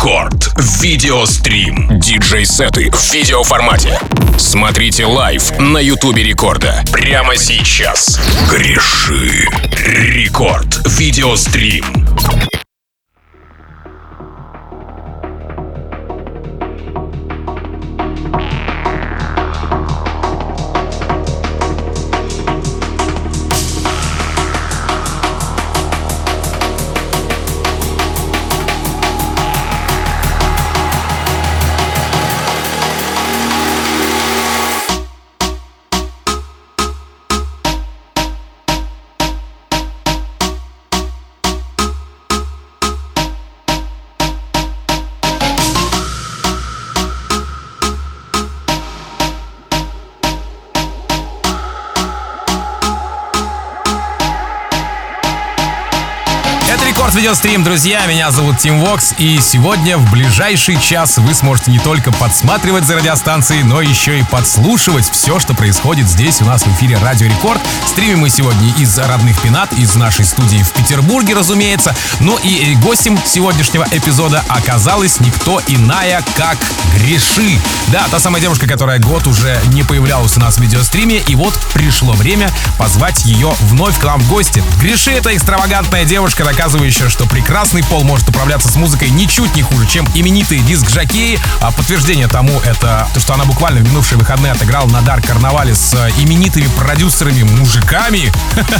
Рекорд. Видеострим. Диджей-сеты в видеоформате. Смотрите лайв на Ютубе Рекорда. Прямо сейчас. Греши. Рекорд. Видеострим. Видеострим, друзья. Меня зовут Тим Вокс, и сегодня в ближайший час вы сможете не только подсматривать за радиостанцией, но еще и подслушивать все, что происходит здесь у нас в эфире Радио Рекорд. Стримим мы сегодня из родных пенат, из нашей студии в Петербурге, разумеется. Ну и гостем сегодняшнего эпизода оказалась никто иная, как Греши. Да, та самая девушка, которая год уже не появлялась у нас в видеостриме, и вот пришло время позвать ее вновь к нам в гости. Греши — это экстравагантная девушка, доказывающая, что прекрасный пол может управляться с музыкой ничуть не хуже, чем именитые диск-жокеи. А подтверждение тому это то, что она буквально в минувшие выходные отыграла на Дарк Карнавале с э, именитыми продюсерами мужиками.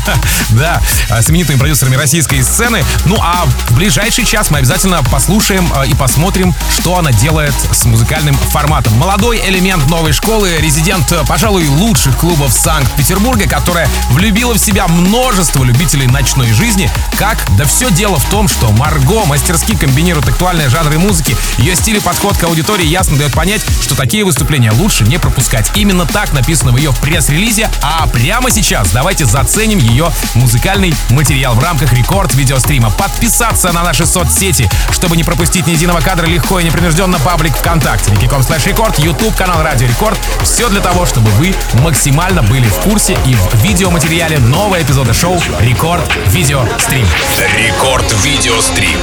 Да, э, с именитыми продюсерами российской сцены. Ну а в ближайший час мы обязательно послушаем э, и посмотрим, что она делает с музыкальным форматом. Молодой элемент новой школы, резидент, пожалуй, лучших клубов Санкт-Петербурга, которая влюбила в себя множество любителей ночной жизни. Как? Да все дело в том, что Марго мастерски комбинирует актуальные жанры музыки. Ее стиль и подход к аудитории ясно дает понять, что такие выступления лучше не пропускать. Именно так написано в ее пресс-релизе. А прямо сейчас давайте заценим ее музыкальный материал в рамках рекорд видеострима. Подписаться на наши соцсети, чтобы не пропустить ни единого кадра легко и непринужденно паблик ВКонтакте, vk.com slash record, YouTube канал Радио Рекорд. Все для того, чтобы вы максимально были в курсе и в видеоматериале нового эпизода шоу Рекорд Видеострим. Рекорд видеострим.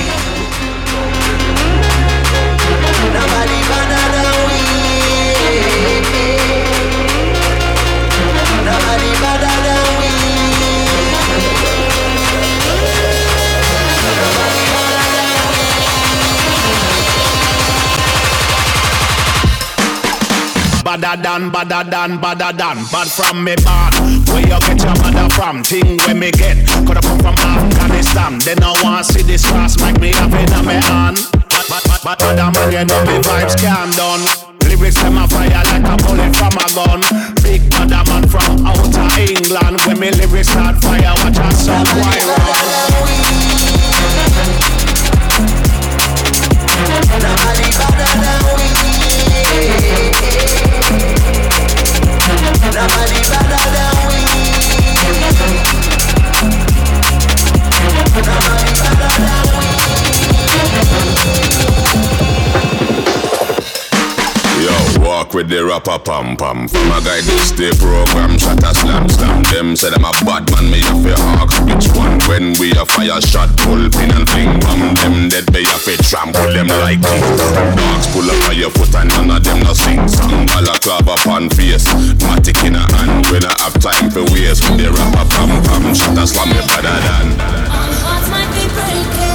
badder than, badder than, badder than. Bad from me bad. Where you get your mother from? Thing where me get. Coulda come from Afghanistan. They no want to see this cross make me have it on me hand. But, but, but, other man, you know me vibes can done. Lyrics them a fire like a bullet from a gun. Big mother man from outer England. When me lyrics start fire, watch Nobody better than we. Nobody better than we. Nobody better than we. With the rapper pam pam. From a guy this day program, shot a slam slam. Them say them a bad man, me have to hawk. Which one? When we a fire shot, pull pin and fling bomb. Them dead, me have to trample them like dogs. Pull up on your foot and none of them no sing song. Balaclava upon face, matic in a hand. We not have time for waste. With the rapper pam pam, shot a slam me better than. Breaking.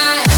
my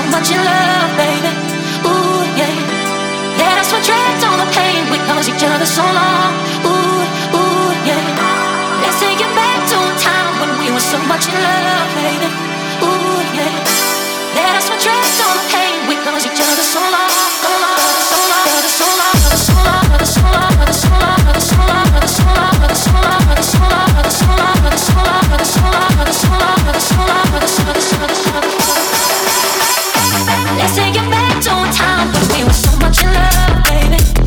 so much in love. time. We were so much in love, baby.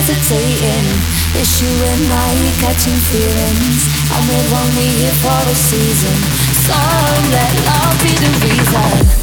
hesitating. Issuing my catching feelings. I'm live only here for a season. So let love be the reason.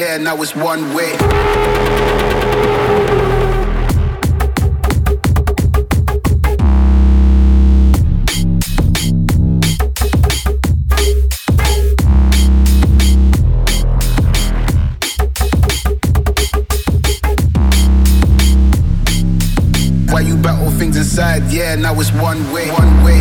Yeah, now it's one way. Why you battle things inside. Yeah, now it's one way, one way,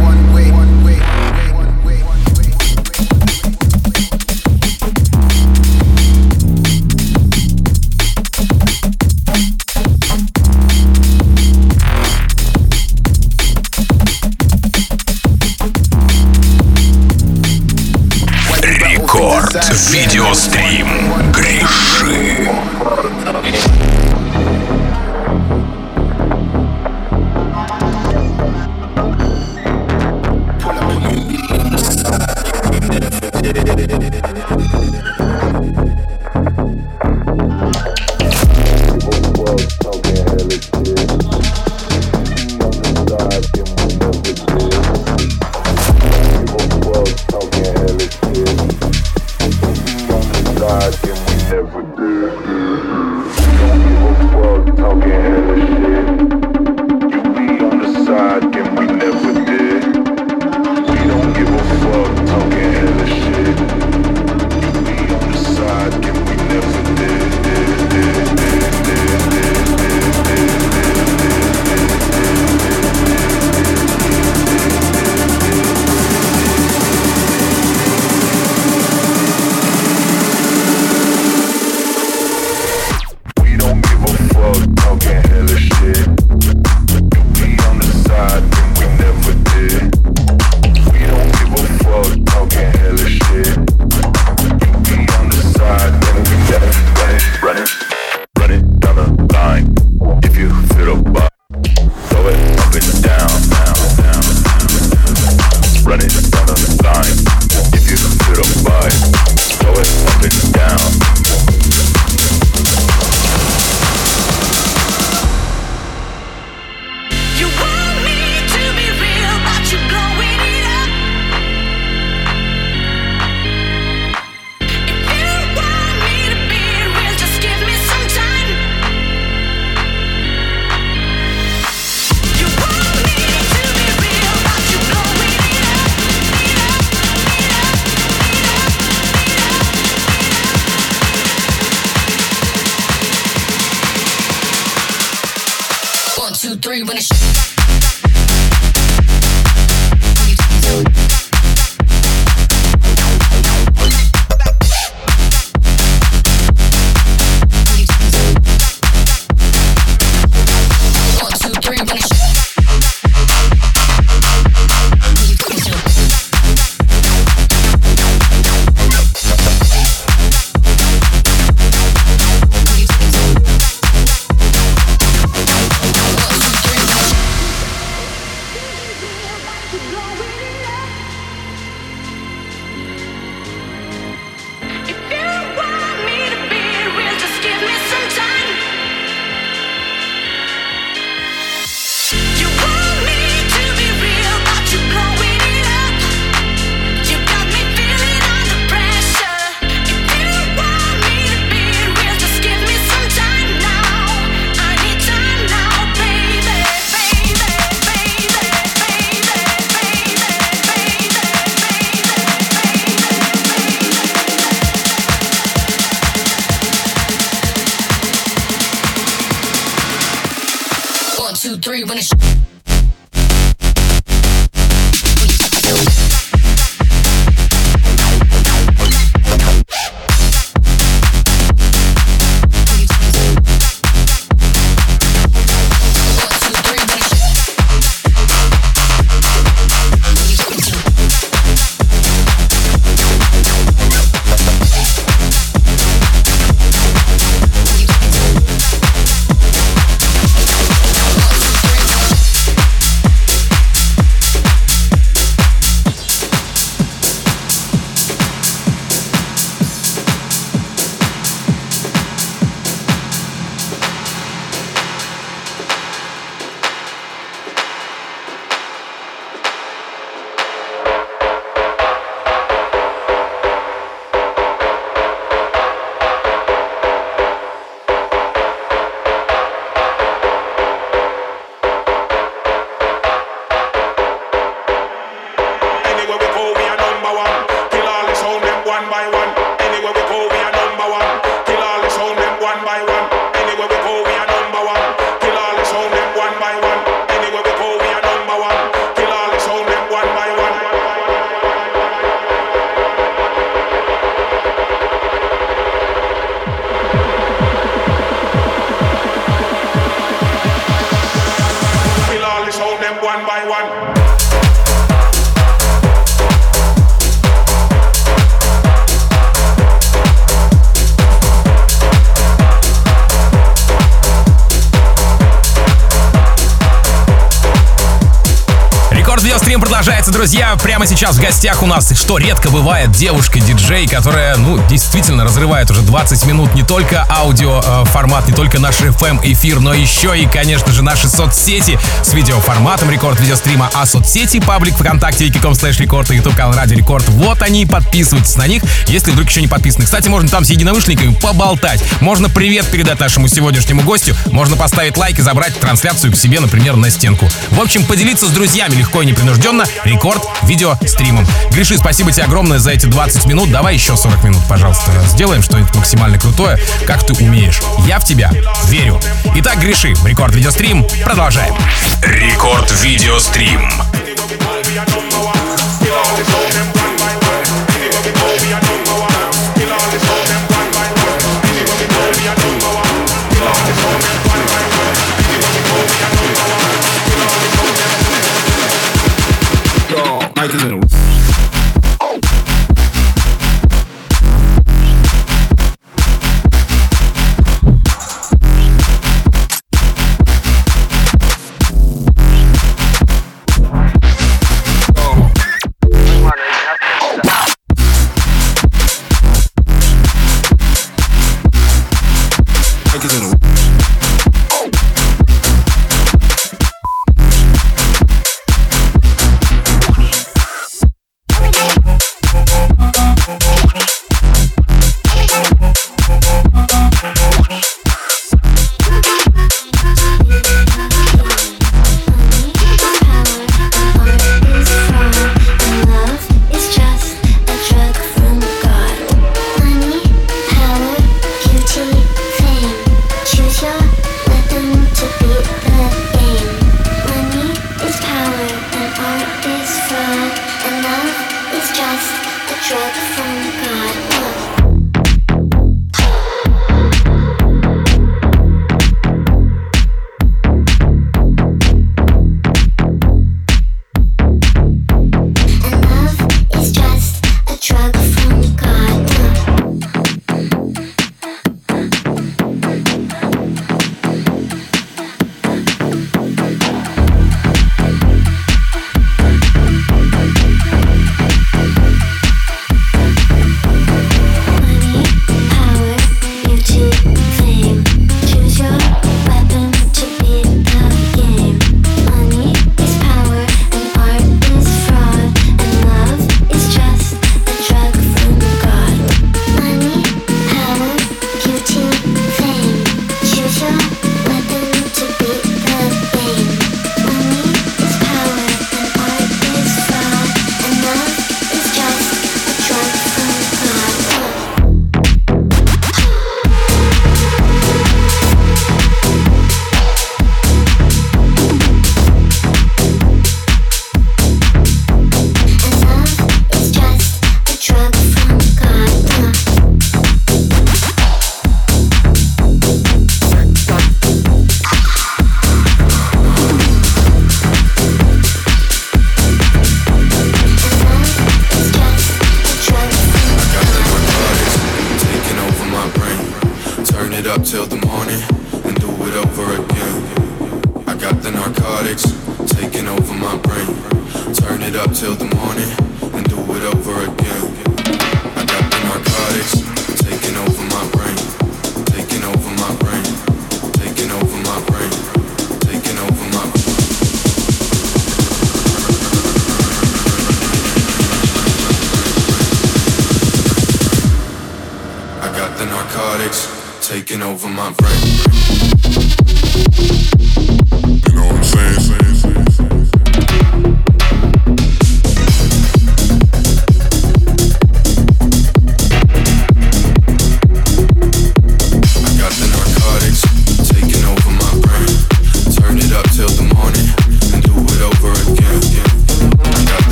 Видеострим продолжается, друзья. Прямо сейчас в гостях у нас, что редко бывает, девушка-диджей, которая, ну, действительно разрывает уже 20 минут не только аудио э, не только наш FM эфир, но еще и, конечно же, наши соцсети с видеоформатом рекорд видеострима, а соцсети, паблик ВКонтакте, vk.com slash record и YouTube канал Радио Рекорд. Вот они, подписывайтесь на них, если вдруг еще не подписаны. Кстати, можно там с единомышленниками поболтать. Можно привет передать нашему сегодняшнему гостю, можно поставить лайк и забрать трансляцию к себе, например, на стенку. В общем, поделиться с друзьями легко и непринужденно. Рекорд видео стримом. Гриши, спасибо тебе огромное за эти 20 минут. Давай еще 40 минут, пожалуйста. Сделаем что-нибудь максимально крутое, как ты умеешь. Я в тебя верю. Итак, Гриши, рекорд видеострим. Продолжаем. Рекорд видеострим.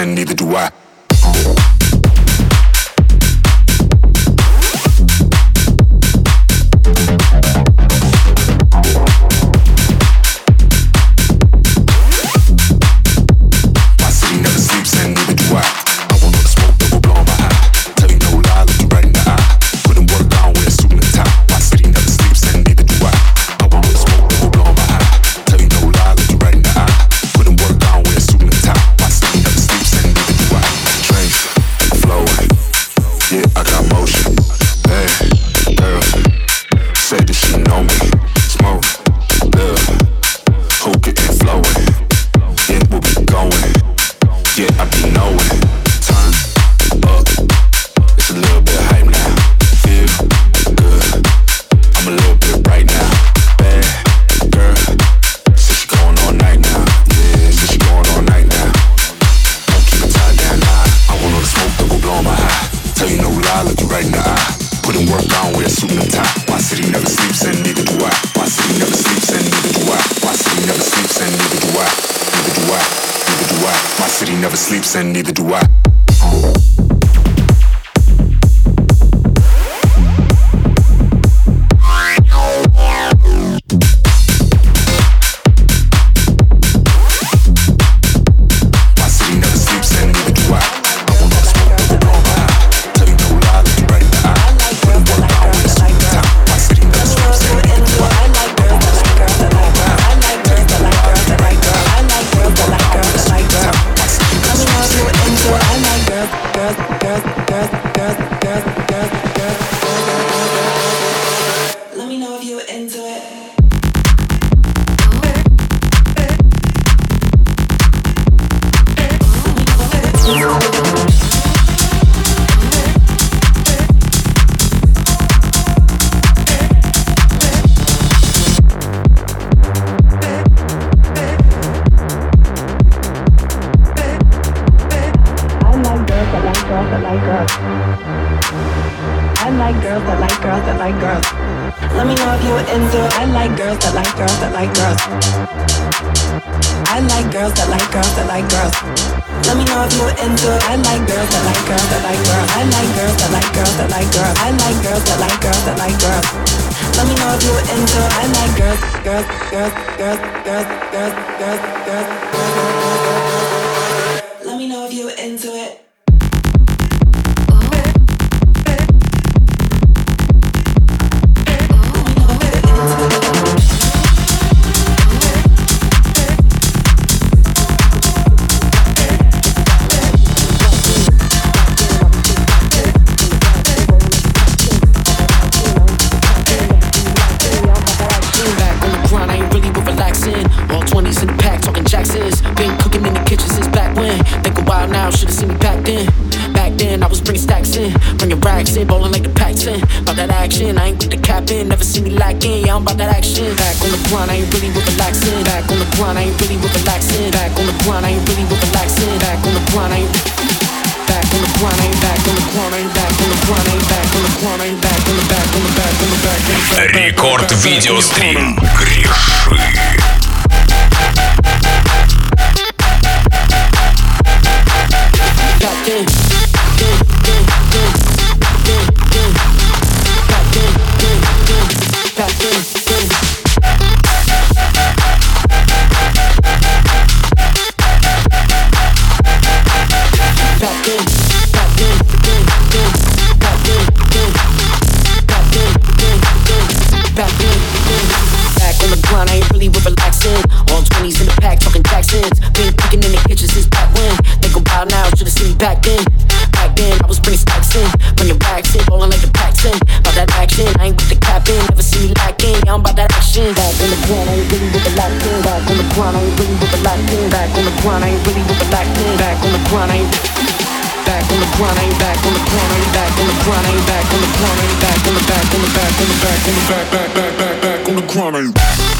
and you. like girls. Let me know if you're into it. I like girls that like girls that like girls. I like girls that like girls that like girls. I like girls that like girls that like girls. Let me know if you're into it. I like girls, girls, girls, girls, girls, girls, girls, girls, girls. grind, I ain't really with relaxing. Back on the grind, I ain't really with relaxing. Back on the grind, I ain't really with relaxing. Back on the grind, I ain't back on the grind, I ain't back on the grind, I ain't back on the grind, I ain't back on the grind, I ain't back on the back on the back on the back on the back. Рекорд видеострим Гриши. grind, I ain't really with the light. Back on the ground, I ain't really with the light. Back on the ground, I ain't back on the ground, I ain't back on the ground, I ain't back on the ground, I ain't back on the ground, I ain't back on the back on the back on the back on the back back back back back on the ground, grind.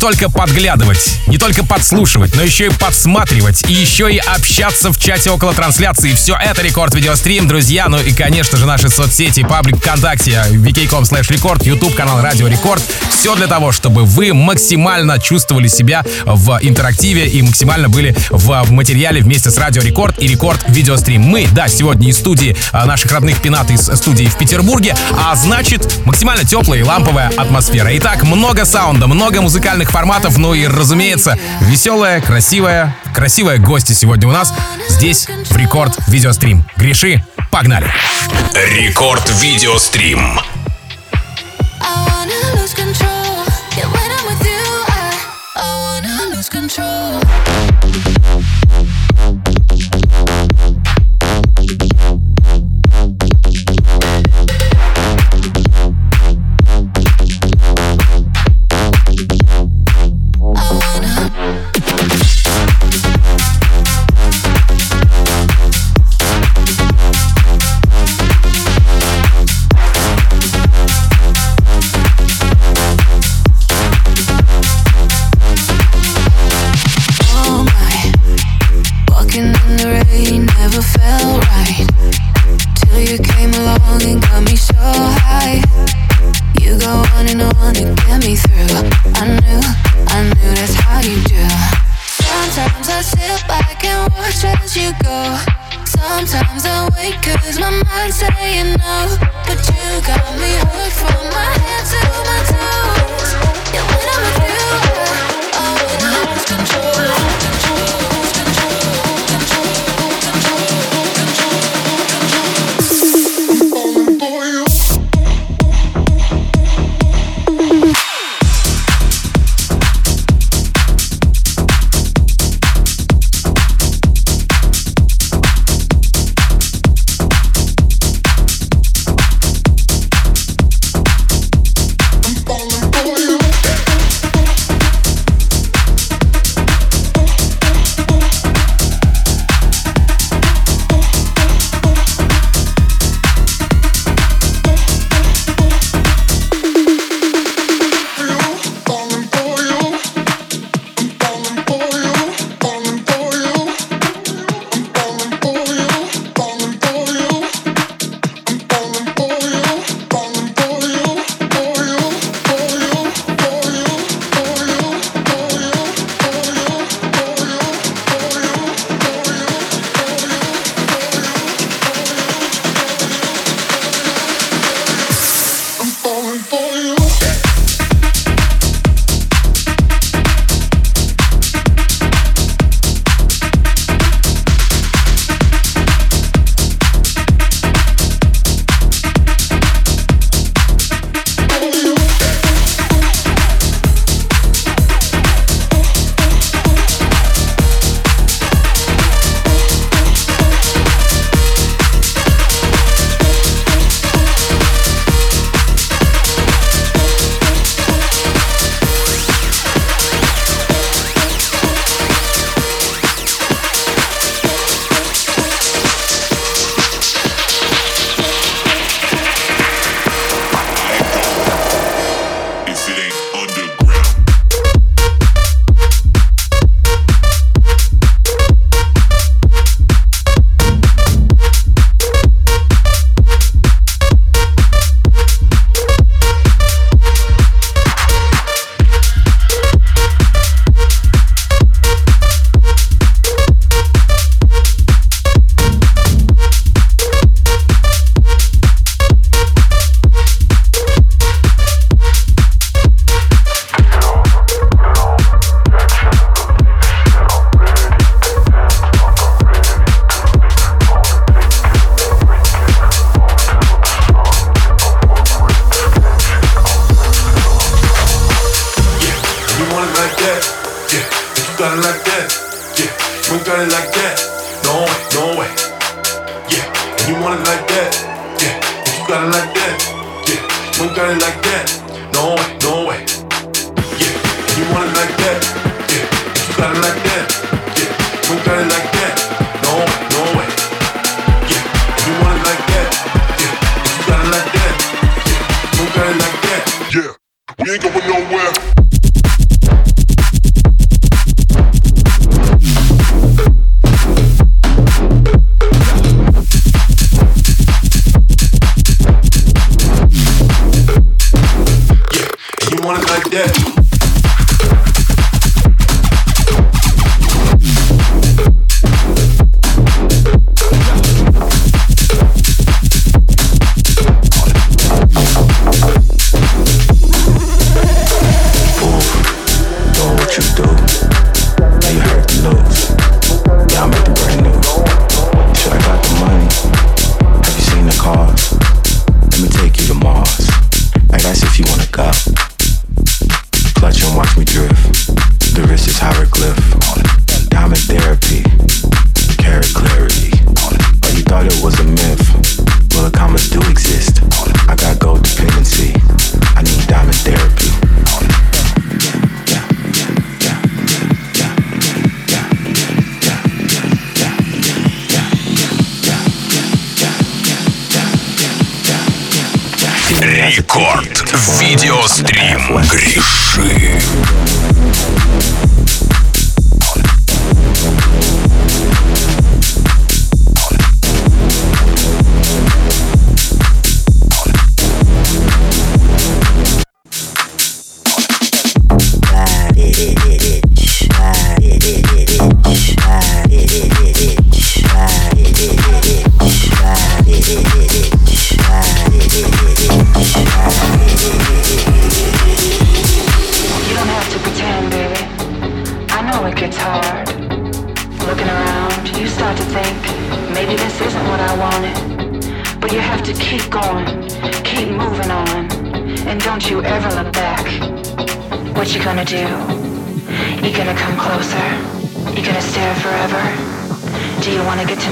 Только подглядывать, не только подслушивать, но еще и подсматривать, и еще и общаться в чате около трансляции. Все это Рекорд Видеострим, друзья. Ну и, конечно же, наши соцсети, паблик ВКонтакте, vk.com slash record, YouTube канал Радио Рекорд. Все для того, чтобы вы максимально чувствовали себя в интерактиве и максимально были в материале вместе с Радио Рекорд и Рекорд Видеострим. Мы, да, сегодня из студии а, наших родных пинат из студии в Петербурге, а значит, максимально теплая и ламповая атмосфера. Итак, много саунда, много музыкальных форматов, ну и, разумеется, веселая, красивая, красивая гостья сегодня у нас здесь в Рекорд Видеострим. Греши, погнали! Рекорд Видеострим. Рекорд. Видеострим. Греши.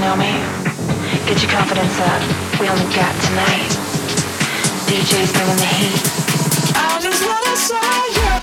know me? Get your confidence up, we only got tonight. DJ's bringing the heat. I just wanna saw you.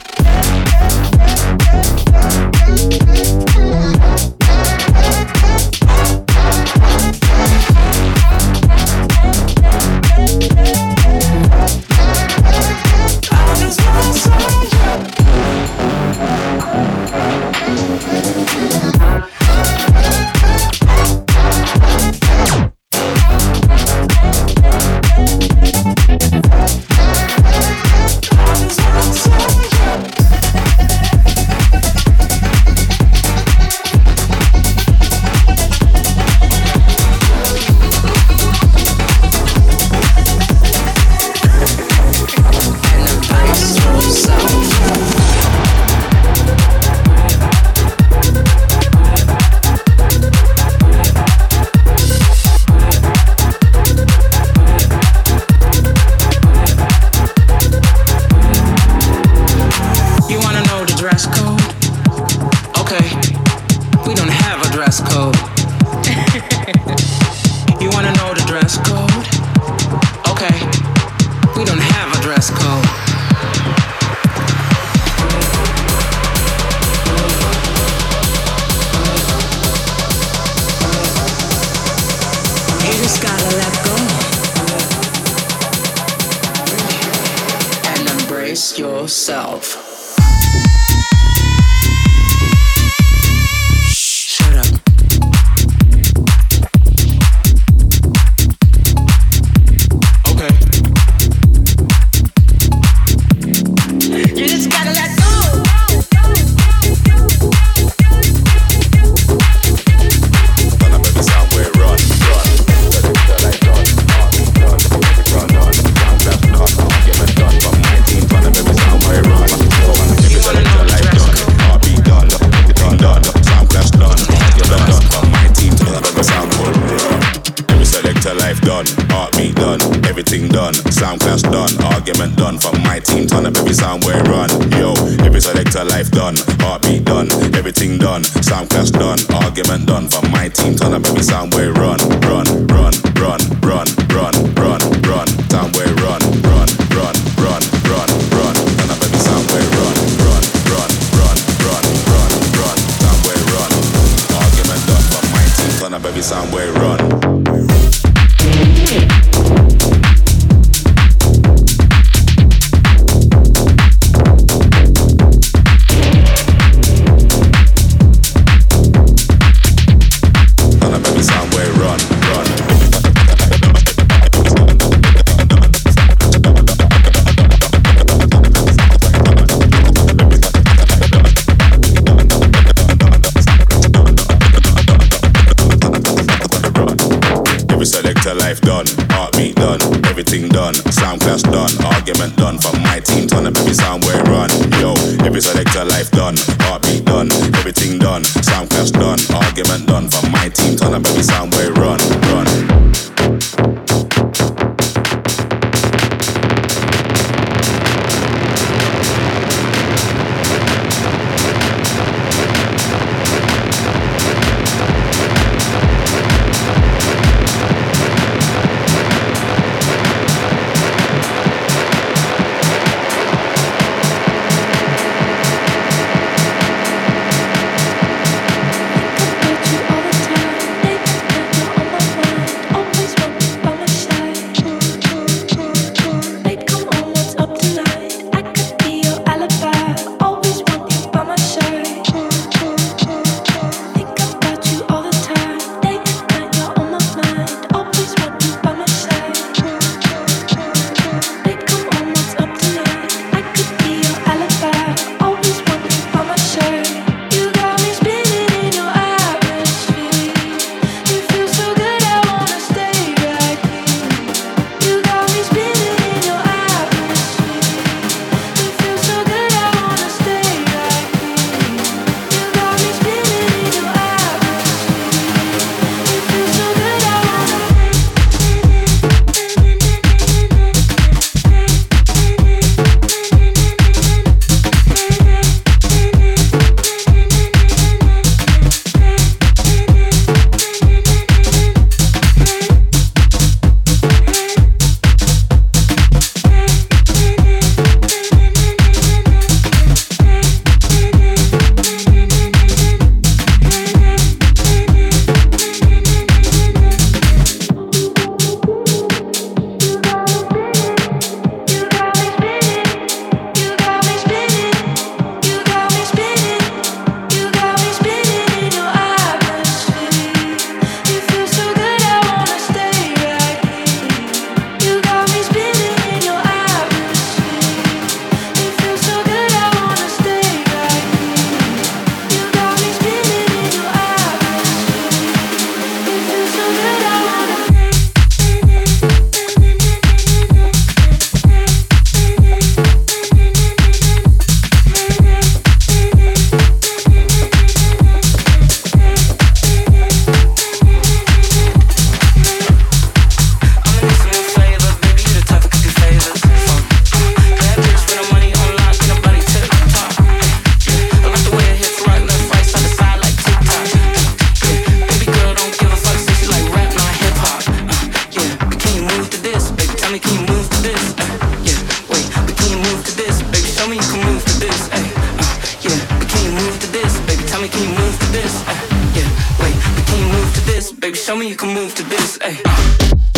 Show me you can move to this. Ay.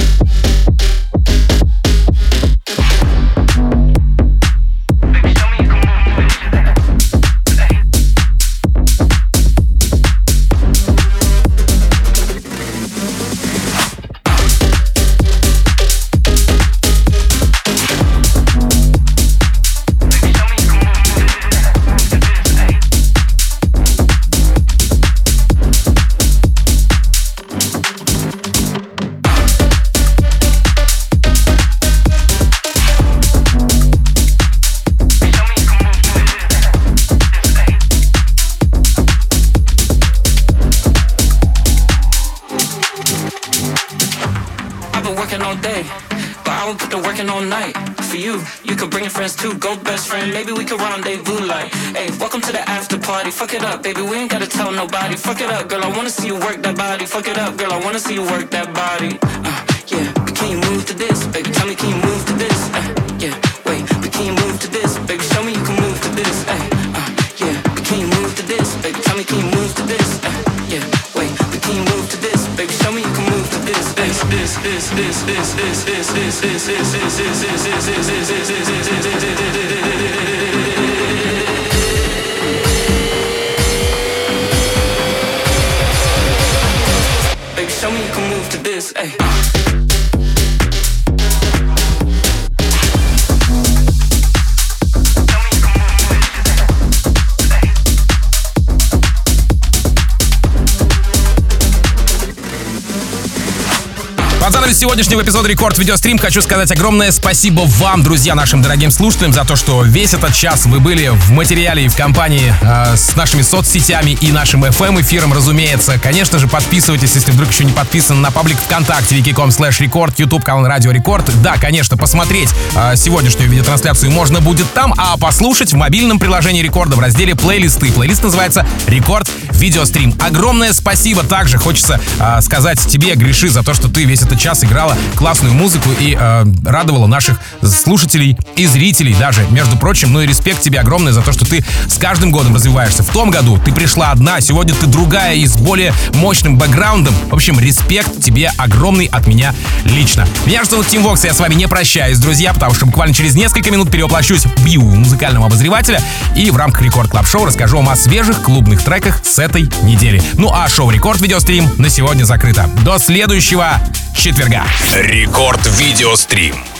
fucking сегодняшнего эпизода Рекорд Видеострим хочу сказать огромное спасибо вам, друзья, нашим дорогим слушателям, за то, что весь этот час вы были в материале и в компании э, с нашими соцсетями и нашим FM эфиром, разумеется. Конечно же, подписывайтесь, если вдруг еще не подписаны на паблик ВКонтакте, vk.com slash record, YouTube канал Радио Рекорд. Да, конечно, посмотреть э, сегодняшнюю видеотрансляцию можно будет там, а послушать в мобильном приложении Рекорда в разделе плейлисты. Плейлист называется Рекорд Видеострим. Огромное спасибо также хочется э, сказать тебе, Греши, за то, что ты весь этот час играла классную музыку и э, радовала наших слушателей и зрителей даже. Между прочим, ну и респект тебе огромный за то, что ты с каждым годом развиваешься. В том году ты пришла одна, сегодня ты другая и с более мощным бэкграундом. В общем, респект тебе огромный от меня лично. Меня же зовут Тим Вокс, я с вами не прощаюсь, друзья, потому что буквально через несколько минут перевоплощусь в бью музыкального обозревателя и в рамках Рекорд Клаб Шоу расскажу вам о свежих клубных треках с этой недели. Ну а шоу Рекорд Видеострим на сегодня закрыто. До следующего четверга. Рекорд Видеострим.